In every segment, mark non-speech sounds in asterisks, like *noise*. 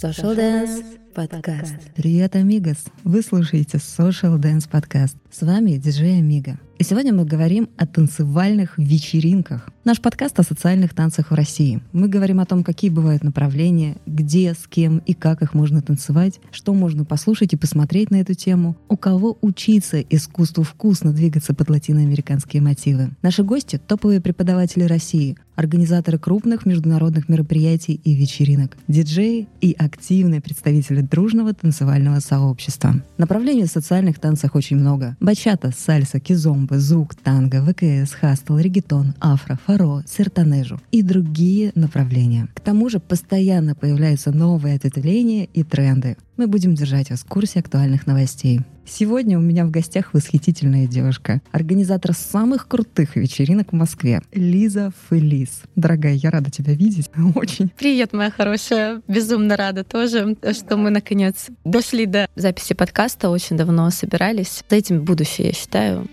座礁です。Подкаст. Привет, амигос! Вы слушаете Social Dance подкаст. С вами диджей Амиго. И сегодня мы говорим о танцевальных вечеринках. Наш подкаст о социальных танцах в России. Мы говорим о том, какие бывают направления, где, с кем и как их можно танцевать, что можно послушать и посмотреть на эту тему, у кого учиться искусству вкусно двигаться под латиноамериканские мотивы. Наши гости — топовые преподаватели России, организаторы крупных международных мероприятий и вечеринок, диджеи и активные представители дружного танцевального сообщества. Направлений в социальных танцах очень много. Бачата, сальса, кизомба, зук, танго, ВКС, хастл, регетон, афро, фаро, сертанежу и другие направления. К тому же постоянно появляются новые ответвления и тренды. Мы будем держать вас в курсе актуальных новостей. Сегодня у меня в гостях восхитительная девушка, организатор самых крутых вечеринок в Москве, Лиза Фелис. Дорогая, я рада тебя видеть. *laughs* Очень. Привет, моя хорошая. Безумно рада тоже, что мы наконец дошли до записи подкаста. Очень давно собирались. За этим будущее, я считаю.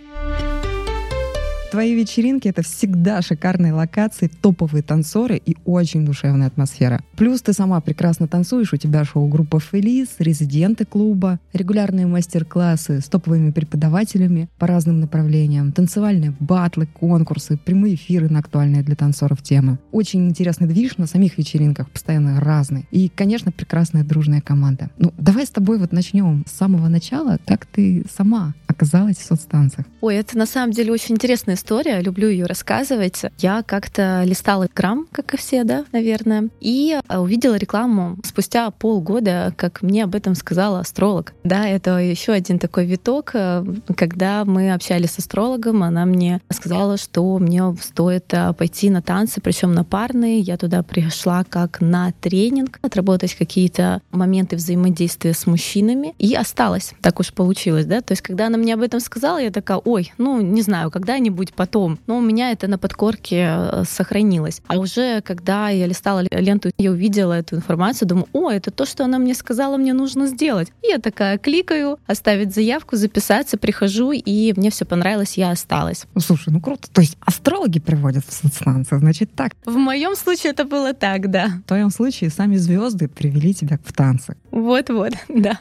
Твои вечеринки — это всегда шикарные локации, топовые танцоры и очень душевная атмосфера. Плюс ты сама прекрасно танцуешь, у тебя шоу-группа «Фелис», резиденты клуба, регулярные мастер-классы с топовыми преподавателями по разным направлениям, танцевальные батлы, конкурсы, прямые эфиры на актуальные для танцоров темы. Очень интересный движ на самих вечеринках, постоянно разный. И, конечно, прекрасная дружная команда. Ну, давай с тобой вот начнем с самого начала. Как ты сама оказалась в соцтанцах? Ой, это на самом деле очень интересная история, люблю ее рассказывать. Я как-то листала грамм, как и все, да, наверное, и э, увидела рекламу спустя полгода, как мне об этом сказала астролог. Да, это еще один такой виток, э, когда мы общались с астрологом, она мне сказала, что мне стоит э, пойти на танцы, причем на парные. Я туда пришла как на тренинг, отработать какие-то моменты взаимодействия с мужчинами, и осталась. Так уж получилось, да. То есть, когда она мне об этом сказала, я такая, ой, ну, не знаю, когда-нибудь потом. Но у меня это на подкорке э, сохранилось. А уже когда я листала ленту, я увидела эту информацию, думаю, о, это то, что она мне сказала, мне нужно сделать. И я такая кликаю, оставить заявку, записаться, прихожу, и мне все понравилось, я осталась. Ну, слушай, ну круто. То есть астрологи приводят в соцстанцию, значит так. В моем случае это было так, да. В твоем случае сами звезды привели тебя в танцы. Вот-вот, *laughs* да.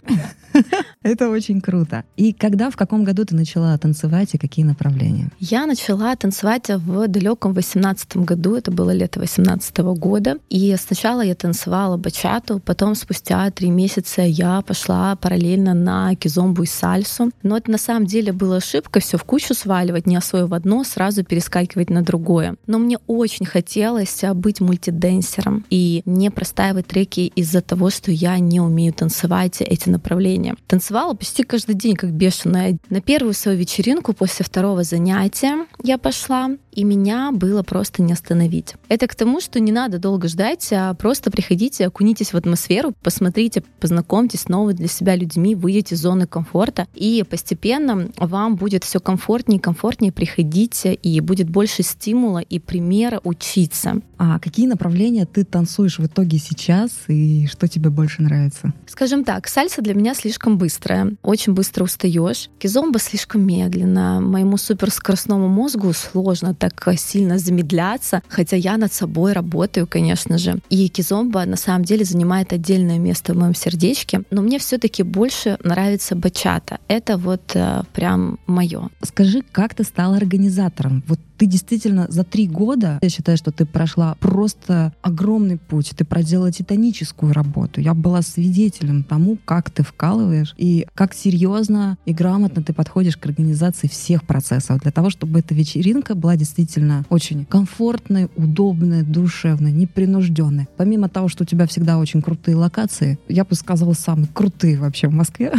*laughs* Это очень круто. И когда, в каком году ты начала танцевать и какие направления? Я начала танцевать в далеком 18 году, это было лето 18 года. И сначала я танцевала бачату, потом спустя три месяца я пошла параллельно на кизомбу и сальсу. Но это на самом деле была ошибка, все в кучу сваливать, не освоив одно, сразу перескакивать на другое. Но мне очень хотелось быть мультиденсером и не простаивать треки из-за того, что я не умею танцевать эти направления. Танцевала почти каждый день, как бешеная. На первую свою вечеринку после второго занятия я пошла, и меня было просто не остановить. Это к тому, что не надо долго ждать, а просто приходите, окунитесь в атмосферу, посмотрите, познакомьтесь с новыми для себя людьми, выйдите из зоны комфорта, и постепенно вам будет все комфортнее и комфортнее приходить, и будет больше стимула и примера учиться. А какие направления ты танцуешь в итоге сейчас, и что тебе больше нравится? Скажем так, сальса для меня слишком быстрая, очень быстро устаешь. Кизомба слишком медленно. Моему суперскоростному мозгу сложно так сильно замедляться, хотя я над собой работаю, конечно же. И кизомба на самом деле занимает отдельное место в моем сердечке, но мне все-таки больше нравится бачата. Это вот э, прям мое. Скажи, как ты стала организатором? Вот ты действительно за три года, я считаю, что ты прошла просто огромный путь, ты проделала титаническую работу. Я была свидетелем тому, как ты вкалываешь и как серьезно и грамотно ты подходишь к организации всех процессов для того, чтобы эта вечеринка была действительно очень комфортной, удобной, душевной, непринужденной. Помимо того, что у тебя всегда очень крутые локации, я бы сказала, самые крутые вообще в Москве.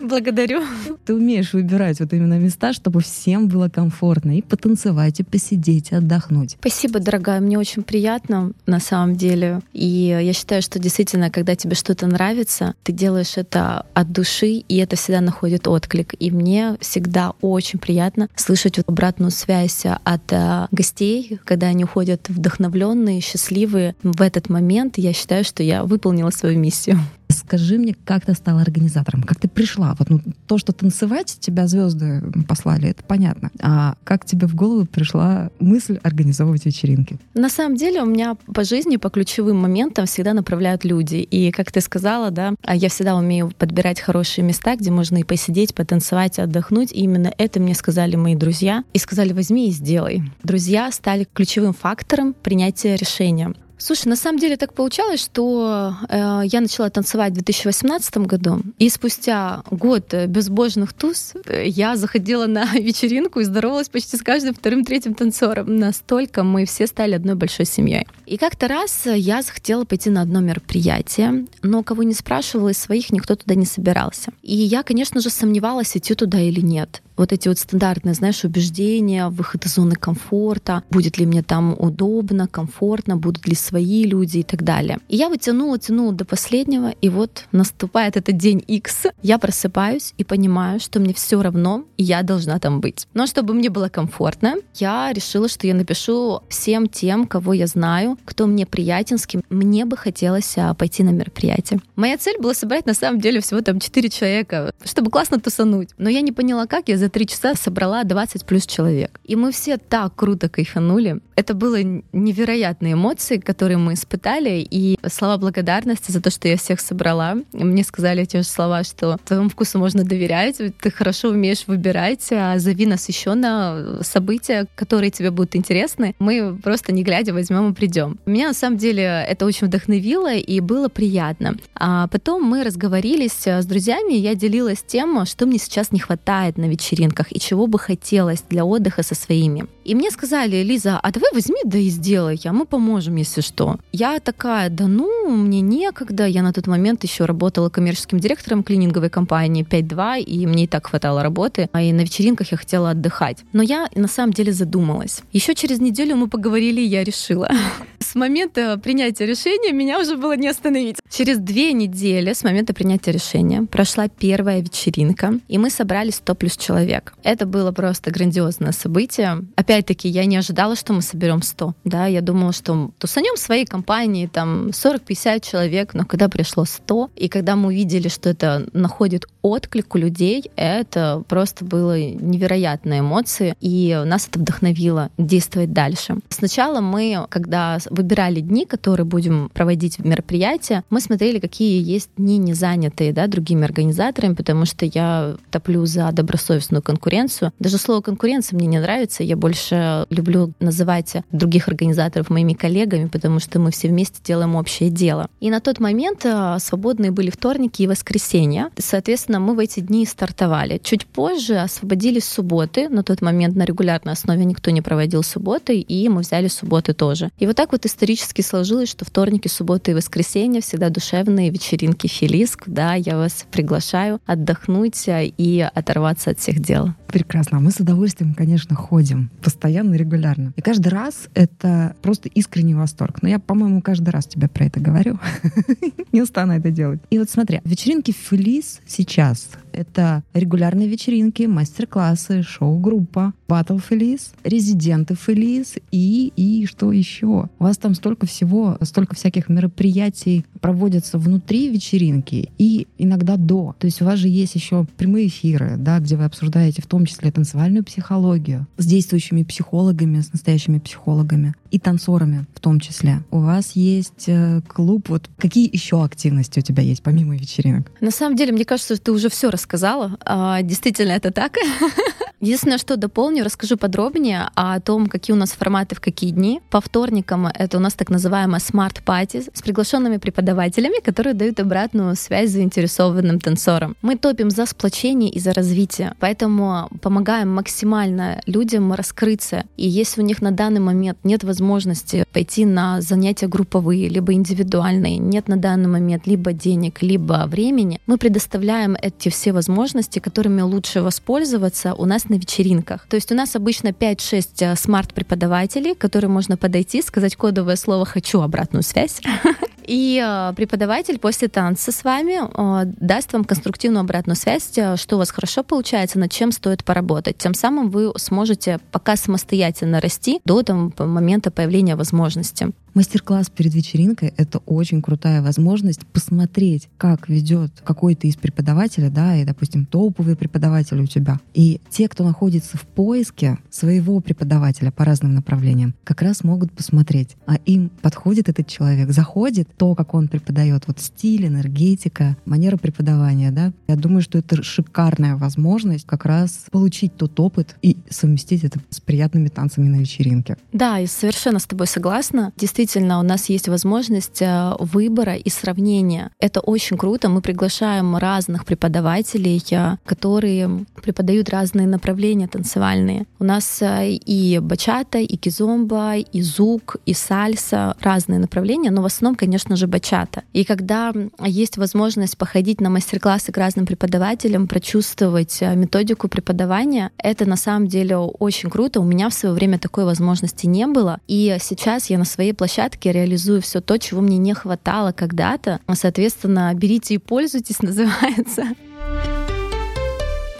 Благодарю. Ты умеешь выбирать вот именно места, чтобы всем было комфортно и потанцевать, можете посидеть, отдохнуть. Спасибо, дорогая, мне очень приятно на самом деле. И я считаю, что действительно, когда тебе что-то нравится, ты делаешь это от души, и это всегда находит отклик. И мне всегда очень приятно слышать обратную связь от э, гостей, когда они уходят вдохновленные, счастливые. В этот момент я считаю, что я выполнила свою миссию. Скажи мне, как ты стала организатором? Как ты пришла? Вот ну, то, что танцевать тебя звезды послали, это понятно. А как тебе в голову пришла мысль организовывать вечеринки? На самом деле у меня по жизни, по ключевым моментам всегда направляют люди. И, как ты сказала, да, я всегда умею подбирать хорошие места, где можно и посидеть, потанцевать, отдохнуть. И именно это мне сказали мои друзья. И сказали, возьми и сделай. Друзья стали ключевым фактором принятия решения. Слушай, на самом деле так получалось, что э, я начала танцевать в 2018 году, и спустя год безбожных туз э, я заходила на *laughs* вечеринку и здоровалась почти с каждым вторым, третьим танцором. Настолько мы все стали одной большой семьей. И как-то раз я захотела пойти на одно мероприятие, но кого не спрашивала из своих, никто туда не собирался. И я, конечно же, сомневалась, идти туда или нет вот эти вот стандартные, знаешь, убеждения, выход из зоны комфорта, будет ли мне там удобно, комфортно, будут ли свои люди и так далее. И я вот тянула, тянула до последнего, и вот наступает этот день X, я просыпаюсь и понимаю, что мне все равно, и я должна там быть. Но чтобы мне было комфортно, я решила, что я напишу всем тем, кого я знаю, кто мне приятен, с кем мне бы хотелось а, пойти на мероприятие. Моя цель была собрать на самом деле всего там 4 человека, чтобы классно тусануть. Но я не поняла, как я за три часа собрала 20 плюс человек. И мы все так круто кайфанули. Это были невероятные эмоции, которые мы испытали, и слова благодарности за то, что я всех собрала. Мне сказали те же слова, что твоему вкусу можно доверять, ты хорошо умеешь выбирать, а зови нас еще на события, которые тебе будут интересны. Мы просто не глядя возьмем и придем. Меня на самом деле это очень вдохновило и было приятно. А потом мы разговорились с друзьями, я делилась тем, что мне сейчас не хватает на вечеринке вечеринках и чего бы хотелось для отдыха со своими. И мне сказали, Лиза, а давай возьми, да и сделай, а мы поможем, если что. Я такая, да ну, мне некогда. Я на тот момент еще работала коммерческим директором клининговой компании 5.2, и мне и так хватало работы, а и на вечеринках я хотела отдыхать. Но я на самом деле задумалась. Еще через неделю мы поговорили, и я решила. *laughs* С момента принятия решения меня уже было не остановить. Через две недели с момента принятия решения прошла первая вечеринка, и мы собрали 100 плюс человек. Это было просто грандиозное событие. Опять-таки, я не ожидала, что мы соберем 100. Да, я думала, что тусанем своей компании там 40-50 человек, но когда пришло 100, и когда мы увидели, что это находит отклик у людей, это просто было невероятные эмоции, и нас это вдохновило действовать дальше. Сначала мы, когда выбирали дни, которые будем проводить в мероприятия, мы смотрели, какие есть дни не занятые да, другими организаторами, потому что я топлю за добросовестную конкуренцию. Даже слово конкуренция мне не нравится, я больше люблю называть других организаторов моими коллегами, потому что мы все вместе делаем общее дело. И на тот момент э, свободные были вторники и воскресенья. Соответственно, мы в эти дни стартовали. Чуть позже освободились субботы. На тот момент на регулярной основе никто не проводил субботы, и мы взяли субботы тоже. И вот так вот исторически сложилось, что вторники, субботы и воскресенья всегда душевные вечеринки Филиск. Да, я вас приглашаю отдохнуть э, и оторваться от всех дел. Прекрасно. Мы с удовольствием, конечно, ходим постоянно, регулярно. И каждый раз это просто искренний восторг. Но я, по-моему, каждый раз тебе про это говорю. *laughs* Не устану это делать. И вот смотри, вечеринки Фелис сейчас это регулярные вечеринки, мастер-классы, шоу-группа, батл Фелис, резиденты Фелис и, и что еще? У вас там столько всего, столько всяких мероприятий проводятся внутри вечеринки и иногда до. То есть у вас же есть еще прямые эфиры, да, где вы обсуждаете в том числе танцевальную психологию с действующими психологами, с настоящими психологами и танцорами в том числе. У вас есть э, клуб. Вот какие еще активности у тебя есть помимо вечеринок? На самом деле, мне кажется, ты уже все рассказала. А, действительно, это так. *laughs* Единственное, что дополню, расскажу подробнее о том, какие у нас форматы в какие дни. По вторникам это у нас так называемая Smart Party с приглашенными преподавателями, которые дают обратную связь заинтересованным танцорам. Мы топим за сплочение и за развитие, поэтому помогаем максимально людям раскрыться. И если у них на данный момент нет возможности пойти на занятия групповые, либо индивидуальные, нет на данный момент либо денег, либо времени, мы предоставляем эти все возможности, которыми лучше воспользоваться у нас на вечеринках. То есть у нас обычно 5-6 э, смарт-преподавателей, которые можно подойти, сказать кодовое слово «хочу обратную связь», *laughs* И э, преподаватель после танца с вами э, даст вам конструктивную обратную связь, что у вас хорошо получается, над чем стоит поработать. Тем самым вы сможете пока самостоятельно расти до там, момента появления возможности. Мастер-класс перед вечеринкой — это очень крутая возможность посмотреть, как ведет какой-то из преподавателя, да, и, допустим, топовый преподаватель у тебя. И те, кто находится в поиске своего преподавателя по разным направлениям, как раз могут посмотреть, а им подходит этот человек, заходит то, как он преподает, вот стиль, энергетика, манера преподавания, да. Я думаю, что это шикарная возможность как раз получить тот опыт и совместить это с приятными танцами на вечеринке. Да, и совершенно с тобой согласна. Действительно, у нас есть возможность э, выбора и сравнения. Это очень круто. Мы приглашаем разных преподавателей, э, которые преподают разные направления танцевальные. У нас э, и бачата, и кизомба, и зук, и сальса, разные направления, но в основном, конечно же, бачата. И когда есть возможность походить на мастер-классы к разным преподавателям, прочувствовать методику преподавания, это на самом деле очень круто. У меня в свое время такой возможности не было. И сейчас я на своей площадке реализую все то, чего мне не хватало когда-то. Соответственно, берите и пользуйтесь, *laughs* называется.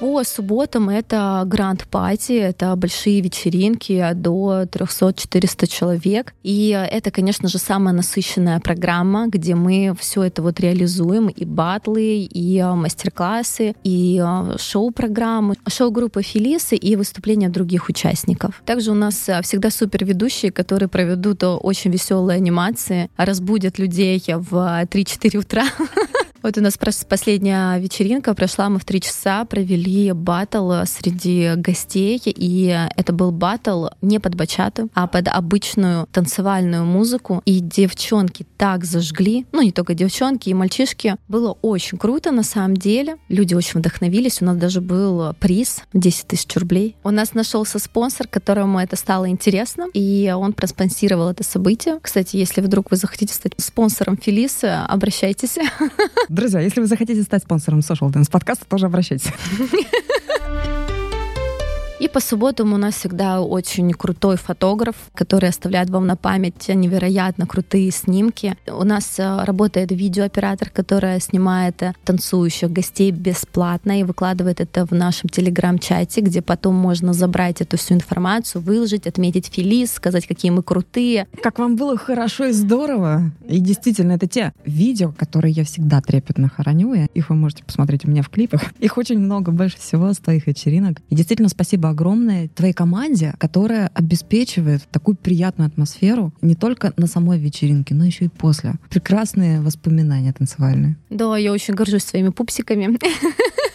По субботам это гранд-пати, это большие вечеринки до 300-400 человек. И это, конечно же, самая насыщенная программа, где мы все это вот реализуем, и батлы, и а, мастер-классы, и а, шоу-программы, шоу-группа Фелисы и выступления других участников. Также у нас а, всегда супер ведущие, которые проведут очень веселые анимации, разбудят людей в 3-4 утра *laughs* Вот у нас последняя вечеринка прошла, мы в три часа провели батл среди гостей, и это был батл не под бачату, а под обычную танцевальную музыку, и девчонки так зажгли, ну не только девчонки, и мальчишки. Было очень круто на самом деле, люди очень вдохновились, у нас даже был приз 10 тысяч рублей. У нас нашелся спонсор, которому это стало интересно, и он проспонсировал это событие. Кстати, если вдруг вы захотите стать спонсором Фелисы, обращайтесь. *laughs* Друзья, если вы захотите стать спонсором Social Dance подкаста, тоже обращайтесь. *laughs* И по субботам у нас всегда очень крутой фотограф, который оставляет вам на память невероятно крутые снимки. У нас э, работает видеооператор, который снимает э, танцующих гостей бесплатно и выкладывает это в нашем телеграм-чате, где потом можно забрать эту всю информацию, выложить, отметить филис, сказать, какие мы крутые. Как вам было хорошо и здорово. И действительно, это те видео, которые я всегда трепетно хороню. Их вы можете посмотреть у меня в клипах. Их очень много, больше всего с твоих вечеринок. И действительно, спасибо огромное твоей команде, которая обеспечивает такую приятную атмосферу не только на самой вечеринке, но еще и после. Прекрасные воспоминания танцевальные. Да, я очень горжусь своими пупсиками. *laughs*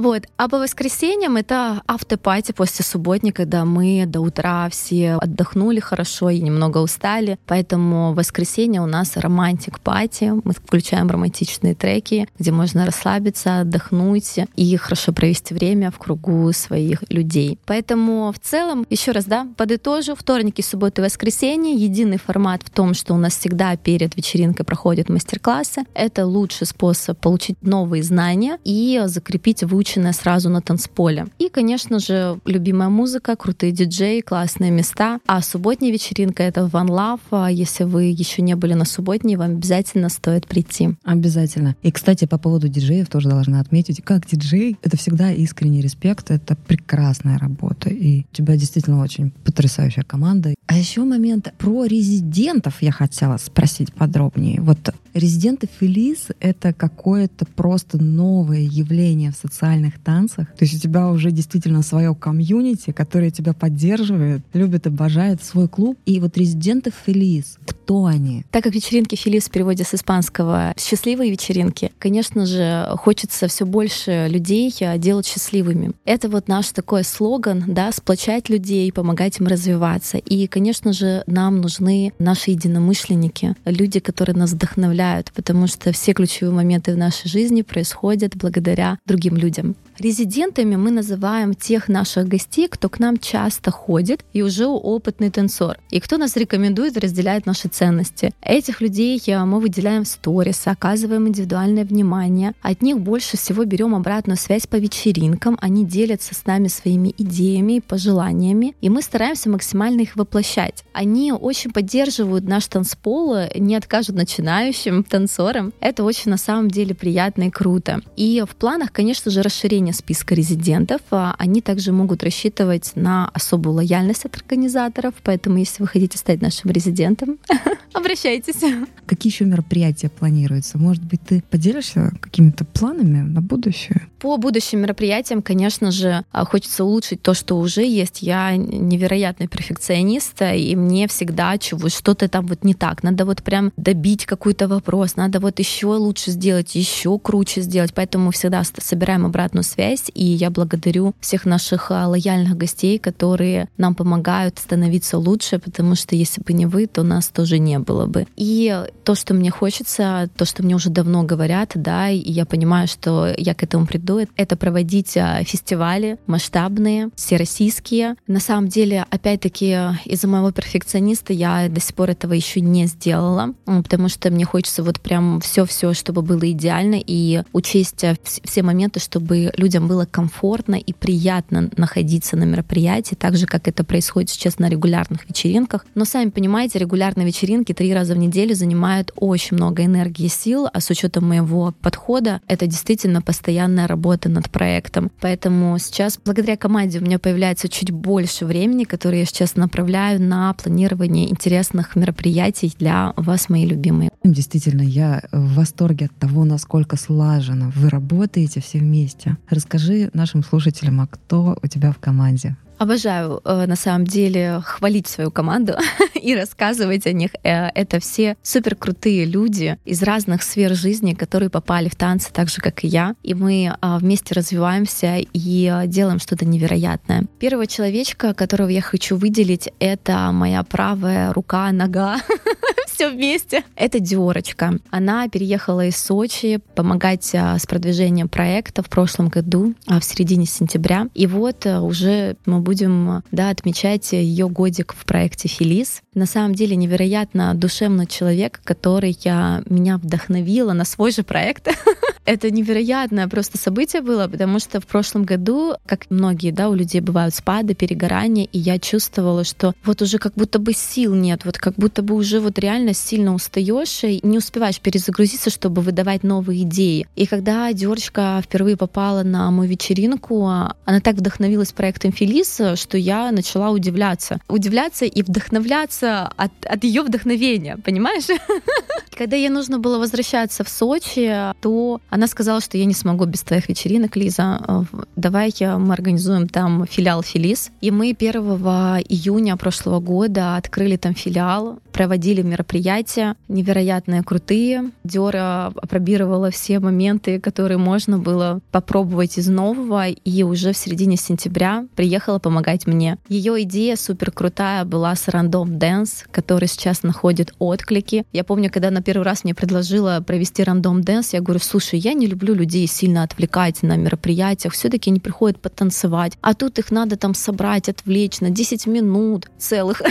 Вот. А по воскресеньям это автопати после субботника, когда мы до утра все отдохнули хорошо и немного устали. Поэтому воскресенье у нас романтик пати. Мы включаем романтичные треки, где можно расслабиться, отдохнуть и хорошо провести время в кругу своих людей. Поэтому в целом, еще раз, да, подытожу, вторники, субботы, воскресенье. Единый формат в том, что у нас всегда перед вечеринкой проходят мастер-классы. Это лучший способ получить новые знания и закрепить выученные выученное сразу на танцполе. И, конечно же, любимая музыка, крутые диджеи, классные места. А субботняя вечеринка — это One Love. А если вы еще не были на субботней, вам обязательно стоит прийти. Обязательно. И, кстати, по поводу диджеев тоже должна отметить, как диджей — это всегда искренний респект, это прекрасная работа. И у тебя действительно очень потрясающая команда. А еще момент про резидентов я хотела спросить подробнее. Вот резиденты Фелис — это какое-то просто новое явление в социальном профессиональных танцах. То есть у тебя уже действительно свое комьюнити, которое тебя поддерживает, любит, обожает свой клуб. И вот резиденты Фелис, кто они? Так как вечеринки Фелис в переводе с испанского «счастливые вечеринки», конечно же, хочется все больше людей а, делать счастливыми. Это вот наш такой слоган, да, сплочать людей, помогать им развиваться. И, конечно же, нам нужны наши единомышленники, люди, которые нас вдохновляют, потому что все ключевые моменты в нашей жизни происходят благодаря другим людям. людям. Резидентами мы называем тех наших гостей, кто к нам часто ходит и уже опытный танцор, и кто нас рекомендует, разделяет наши ценности. Этих людей э, мы выделяем в сторис, оказываем индивидуальное внимание. От них больше всего берем обратную связь по вечеринкам, они делятся с нами своими идеями и пожеланиями, и мы стараемся максимально их воплощать. Они очень поддерживают наш танцпол, э, не откажут начинающим *laughs* танцорам. Это очень на самом деле приятно и круто. И в планах, конечно же, расширение формирования списка резидентов. А, они также могут рассчитывать на особую лояльность от организаторов, поэтому если вы хотите стать нашим резидентом, *laughs* обращайтесь. *laughs* Какие еще мероприятия планируются? Может быть, ты поделишься какими-то планами на будущее? По будущим мероприятиям, конечно же, а, хочется улучшить то, что уже есть. Я невероятный перфекционист, и мне всегда чего что-то там вот не так. Надо вот прям добить какой-то вопрос, надо вот еще лучше сделать, еще круче сделать. Поэтому мы всегда собираем обратную связь, и я благодарю всех наших а, лояльных гостей, которые нам помогают становиться лучше, потому что если бы не вы, то нас тоже не было бы. И то, что мне хочется, то, что мне уже давно говорят, да, и я понимаю, что я к этому приду, это проводить а, фестивали масштабные, всероссийские. На самом деле, опять-таки, из-за моего перфекциониста я до сих пор этого еще не сделала, потому что мне хочется вот прям все-все, чтобы было идеально, и учесть а, все моменты, чтобы людям было комфортно и приятно находиться на мероприятии, так же, как это происходит сейчас на регулярных вечеринках. Но сами понимаете, регулярные вечеринки три раза в неделю занимают очень много энергии и сил, а с учетом моего подхода это действительно постоянная работа над проектом. Поэтому сейчас благодаря команде у меня появляется чуть больше времени, которое я сейчас направляю на планирование интересных мероприятий для вас, мои любимые. Действительно, я в восторге от того, насколько слаженно вы работаете все вместе. Расскажи нашим слушателям, а кто у тебя в команде? Обожаю э, на самом деле хвалить свою команду *laughs* и рассказывать о них. Э, это все супер крутые люди из разных сфер жизни, которые попали в танцы так же, как и я. И мы а, вместе развиваемся и делаем что-то невероятное. Первого человечка, которого я хочу выделить, это моя правая рука, нога. *laughs* все вместе. Это Диорочка. Она переехала из Сочи помогать а, с продвижением проекта в прошлом году, в середине сентября. И вот уже мы будем да, отмечать ее годик в проекте «Фелис». На самом деле невероятно душевный человек, который я, меня вдохновила на свой же проект. *laughs* Это невероятное просто событие было, потому что в прошлом году, как многие, да, у людей бывают спады, перегорания, и я чувствовала, что вот уже как будто бы сил нет, вот как будто бы уже вот реально сильно устаешь и не успеваешь перезагрузиться, чтобы выдавать новые идеи. И когда Дёрочка впервые попала на мою вечеринку, она так вдохновилась проектом Фелис, что я начала удивляться. Удивляться и вдохновляться от, от ее вдохновения, понимаешь? *laughs* Когда ей нужно было возвращаться в Сочи, то она сказала, что я не смогу без твоих вечеринок, Лиза. Давай мы организуем там филиал FeLIZ. И мы 1 июня прошлого года открыли там филиал, проводили мероприятия невероятные, крутые. Дера опробировала все моменты, которые можно было попробовать из нового, и уже в середине сентября приехала по помогать мне. Ее идея супер крутая была с random dance, который сейчас находит отклики. Я помню, когда она первый раз мне предложила провести random dance, я говорю, слушай, я не люблю людей сильно отвлекать на мероприятиях, все-таки они приходят потанцевать, а тут их надо там собрать, отвлечь на 10 минут целых. *laughs*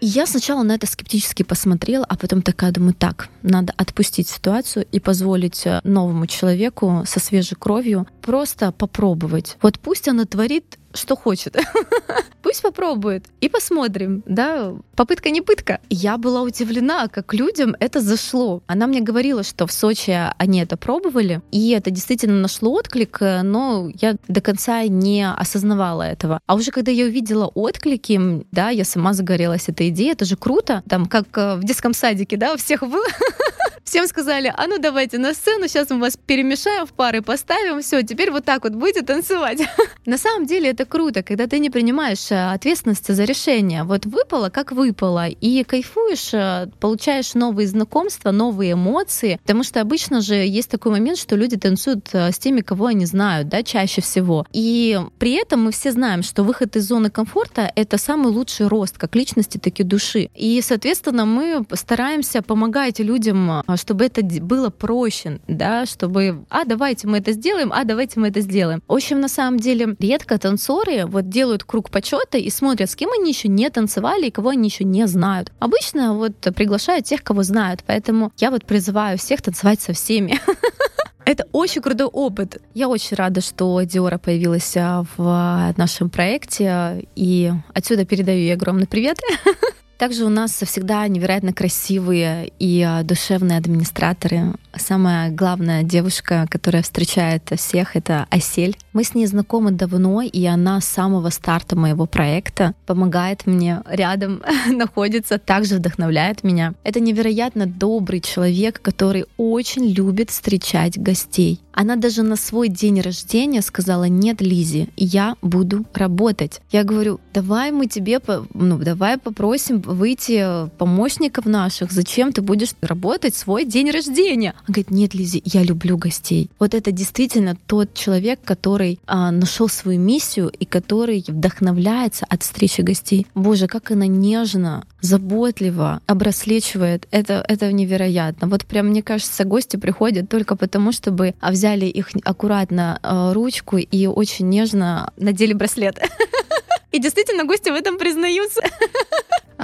Я сначала на это скептически посмотрела, а потом такая думаю, так, надо отпустить ситуацию и позволить э, новому человеку со свежей кровью просто попробовать. Вот пусть она творит что хочет. *laughs* Пусть попробует. И посмотрим, да, попытка не пытка. Я была удивлена, как людям это зашло. Она мне говорила, что в Сочи они это пробовали, и это действительно нашло отклик, но я до конца не осознавала этого. А уже когда я увидела отклики, да, я сама загорелась этой идеей, это же круто. Там, как э, в детском садике, да, у всех было. *laughs* Всем сказали, а ну давайте на сцену, сейчас мы вас перемешаем в пары, поставим, все, теперь вот так вот будете танцевать. *laughs* На самом деле это круто, когда ты не принимаешь э, ответственности за решение. Вот выпало, как выпало, и кайфуешь, э, получаешь новые знакомства, новые эмоции, потому что обычно же есть такой момент, что люди танцуют э, с теми, кого они знают, да, чаще всего. И при этом мы все знаем, что выход из зоны комфорта — это самый лучший рост как личности, так и души. И, соответственно, мы стараемся помогать людям, чтобы это было проще, да, чтобы, а, давайте мы это сделаем, а, давайте мы это сделаем. В общем, на самом деле, редко танцор танцоры вот делают круг почета и смотрят, с кем они еще не танцевали и кого они еще не знают. Обычно вот приглашают тех, кого знают, поэтому я вот призываю всех танцевать со всеми. *laughs* Это очень крутой опыт. Я очень рада, что Диора появилась а, в нашем проекте, и отсюда передаю ей огромный привет. *laughs* Также у нас всегда невероятно красивые и а, душевные администраторы. Самая главная девушка, которая встречает всех, это Асель. Мы с ней знакомы давно, и она с самого старта моего проекта помогает мне рядом *laughs* находится, также вдохновляет меня. Это невероятно добрый человек, который очень любит встречать гостей. Она даже на свой день рождения сказала, нет, Лизи, я буду работать. Я говорю, давай мы тебе, ну, давай попросим выйти помощников наших, зачем ты будешь работать свой день рождения? Она говорит, нет, Лизи, я люблю гостей. Вот это действительно тот человек, который а, нашел свою миссию и который вдохновляется от встречи гостей. Боже, как она нежно, заботливо обраслечивает. Это, это невероятно. Вот прям, мне кажется, гости приходят только потому, чтобы взять взяли их аккуратно э, ручку и очень нежно надели браслет. *laughs* И действительно гости в этом признаются. *laughs*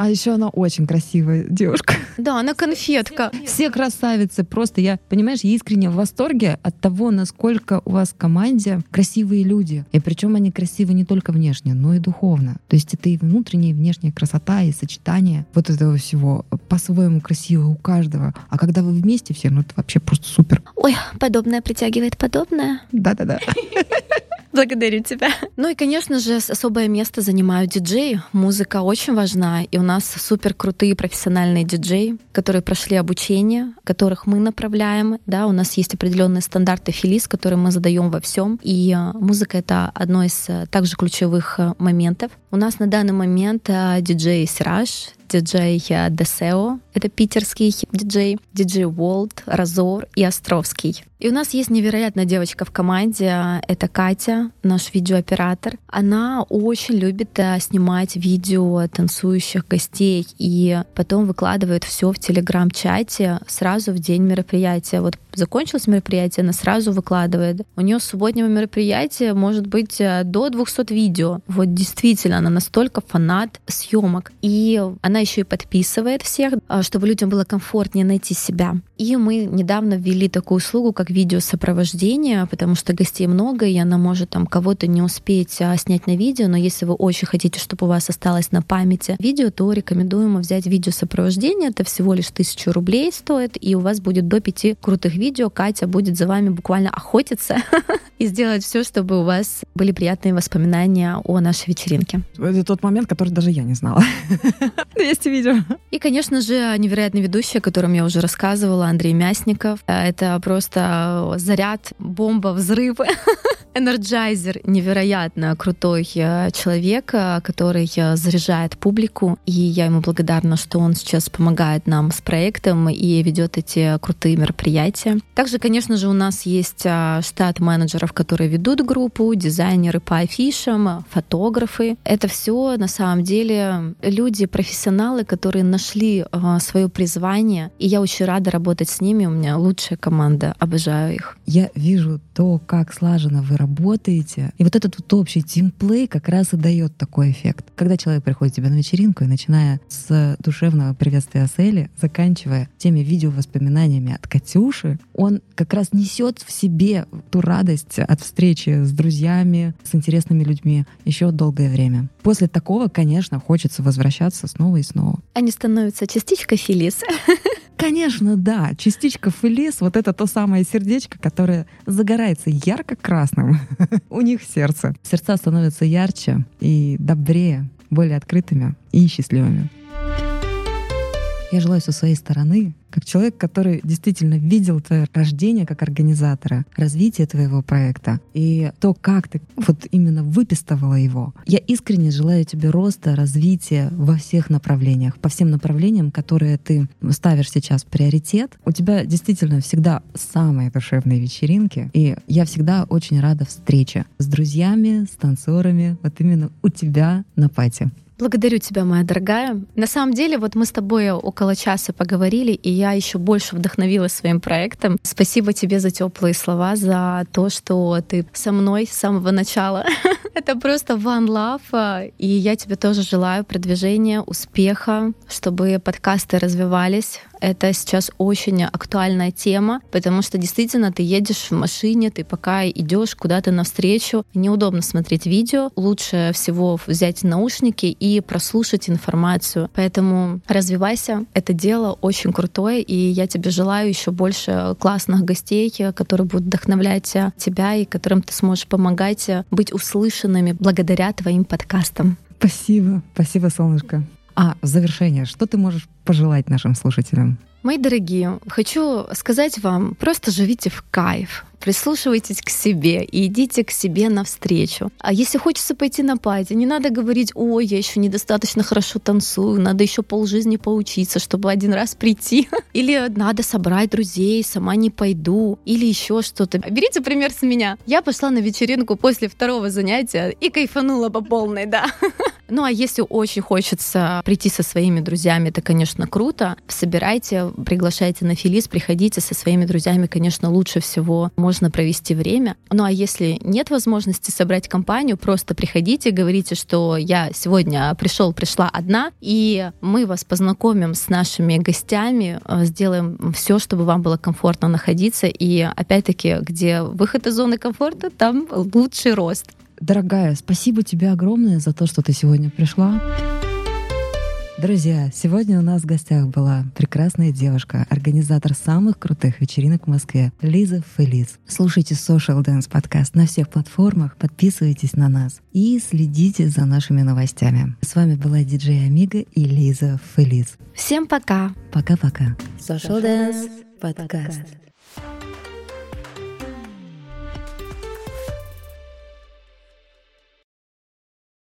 А еще она очень красивая девушка. Да, она конфетка. Все красавицы. Просто я, понимаешь, искренне в восторге от того, насколько у вас в команде красивые люди. И причем они красивы не только внешне, но и духовно. То есть это и внутренняя, и внешняя красота, и сочетание вот этого всего по-своему красиво у каждого. А когда вы вместе все, ну это вообще просто супер. Ой, подобное притягивает подобное. Да-да-да. Благодарю тебя. Ну и, конечно же, особое место занимают диджеи. Музыка очень важна, и у нас супер крутые профессиональные диджеи, которые прошли обучение, которых мы направляем. Да, у нас есть определенные стандарты филис, которые мы задаем во всем. И э, музыка — это одно из э, также ключевых э, моментов. У нас на данный момент диджей Сираж, диджей Десео, это питерский диджей, диджей Волт, Разор и Островский. И у нас есть невероятная девочка в команде, это Катя, наш видеооператор. Она очень любит э, снимать видео танцующих гостей и потом выкладывает все в телеграм-чате сразу в день мероприятия. Вот закончилось мероприятие, она сразу выкладывает. У нее субботнего мероприятия может быть э, до 200 видео. Вот действительно, она настолько фанат съемок. И она еще и подписывает всех, а, чтобы людям было комфортнее найти себя. И мы недавно ввели такую услугу, как видеосопровождение, потому что гостей много, и она может там кого-то не успеть а, снять на видео, но если вы очень хотите, чтобы у вас осталось на памяти видео, то рекомендуем взять видеосопровождение. Это всего лишь тысячу рублей стоит, и у вас будет до пяти крутых видео. Катя будет за вами буквально охотиться *laughs* и сделать все, чтобы у вас были приятные воспоминания о нашей вечеринке. Это тот момент, который даже я не знала. *laughs* Есть видео. И, конечно же, невероятный ведущий, о котором я уже рассказывала, Андрей Мясников. Это просто заряд, бомба, взрыв. *laughs* Энерджайзер невероятно крутой э, человек, э, который э, заряжает публику. И я ему благодарна, что он сейчас помогает нам с проектом и ведет эти крутые мероприятия. Также, конечно же, у нас есть штат менеджеров, которые ведут группу, дизайнеры по афишам, фотографы. Это все на самом деле люди, профессионалы, которые нашли свое призвание. И я очень рада работать с ними. У меня лучшая команда. Обожаю их. Я вижу то, как слаженно вы работаете. И вот этот вот общий тимплей как раз и дает такой эффект. Когда человек приходит к тебе на вечеринку, и начиная с душевного приветствия Сели, заканчивая теми видео-воспоминаниями от Катюши, он как раз несет в себе ту радость от встречи с друзьями, с интересными людьми еще долгое время. После такого, конечно, хочется возвращаться снова и снова. Они становятся частичкой Филис. *laughs* Конечно, да. Частичка Фелис — вот это то самое сердечко, которое загорается ярко-красным. *laughs* У них сердце. Сердца становятся ярче и добрее, более открытыми и счастливыми. Я желаю со своей стороны как человек, который действительно видел твое рождение как организатора, развитие твоего проекта и то, как ты вот именно выпистывала его. Я искренне желаю тебе роста, развития во всех направлениях, по всем направлениям, которые ты ставишь сейчас в приоритет. У тебя действительно всегда самые душевные вечеринки, и я всегда очень рада встрече с друзьями, с танцорами, вот именно у тебя на пати. Благодарю тебя, моя дорогая. На самом деле, вот мы с тобой около часа поговорили, и я еще больше вдохновилась своим проектом. Спасибо тебе за теплые слова, за то, что ты со мной с самого начала. *laughs* Это просто one love, и я тебе тоже желаю продвижения, успеха, чтобы подкасты развивались, это сейчас очень актуальная тема, потому что действительно ты едешь в машине, ты пока идешь куда-то навстречу, неудобно смотреть видео. Лучше всего взять наушники и прослушать информацию. Поэтому развивайся. Это дело очень крутое, и я тебе желаю еще больше классных гостей, которые будут вдохновлять тебя и которым ты сможешь помогать быть услышанными благодаря твоим подкастам. Спасибо, спасибо, солнышко. А в завершение, что ты можешь пожелать нашим слушателям? Мои дорогие, хочу сказать вам, просто живите в кайф прислушивайтесь к себе и идите к себе навстречу. А если хочется пойти на пати, не надо говорить, ой, я еще недостаточно хорошо танцую, надо еще полжизни поучиться, чтобы один раз прийти. *laughs* Или надо собрать друзей, сама не пойду. Или еще что-то. Берите пример с меня. Я пошла на вечеринку после второго занятия и кайфанула по полной, да. *laughs* Ну а если очень хочется прийти со своими друзьями, это, конечно, круто. Собирайте, приглашайте на филис, приходите со своими друзьями, конечно, лучше всего можно провести время. Ну а если нет возможности собрать компанию, просто приходите, говорите, что я сегодня пришел, пришла одна, и мы вас познакомим с нашими гостями, э, сделаем все, чтобы вам было комфортно находиться. И опять-таки, где выход из зоны комфорта, там лучший рост. Дорогая, спасибо тебе огромное за то, что ты сегодня пришла. Друзья, сегодня у нас в гостях была прекрасная девушка, организатор самых крутых вечеринок в Москве, Лиза Фелиз. Слушайте Social Dance подкаст на всех платформах, подписывайтесь на нас и следите за нашими новостями. С вами была диджей Амига и Лиза Фелиз. Всем пока! Пока-пока. Social Dance подкаст.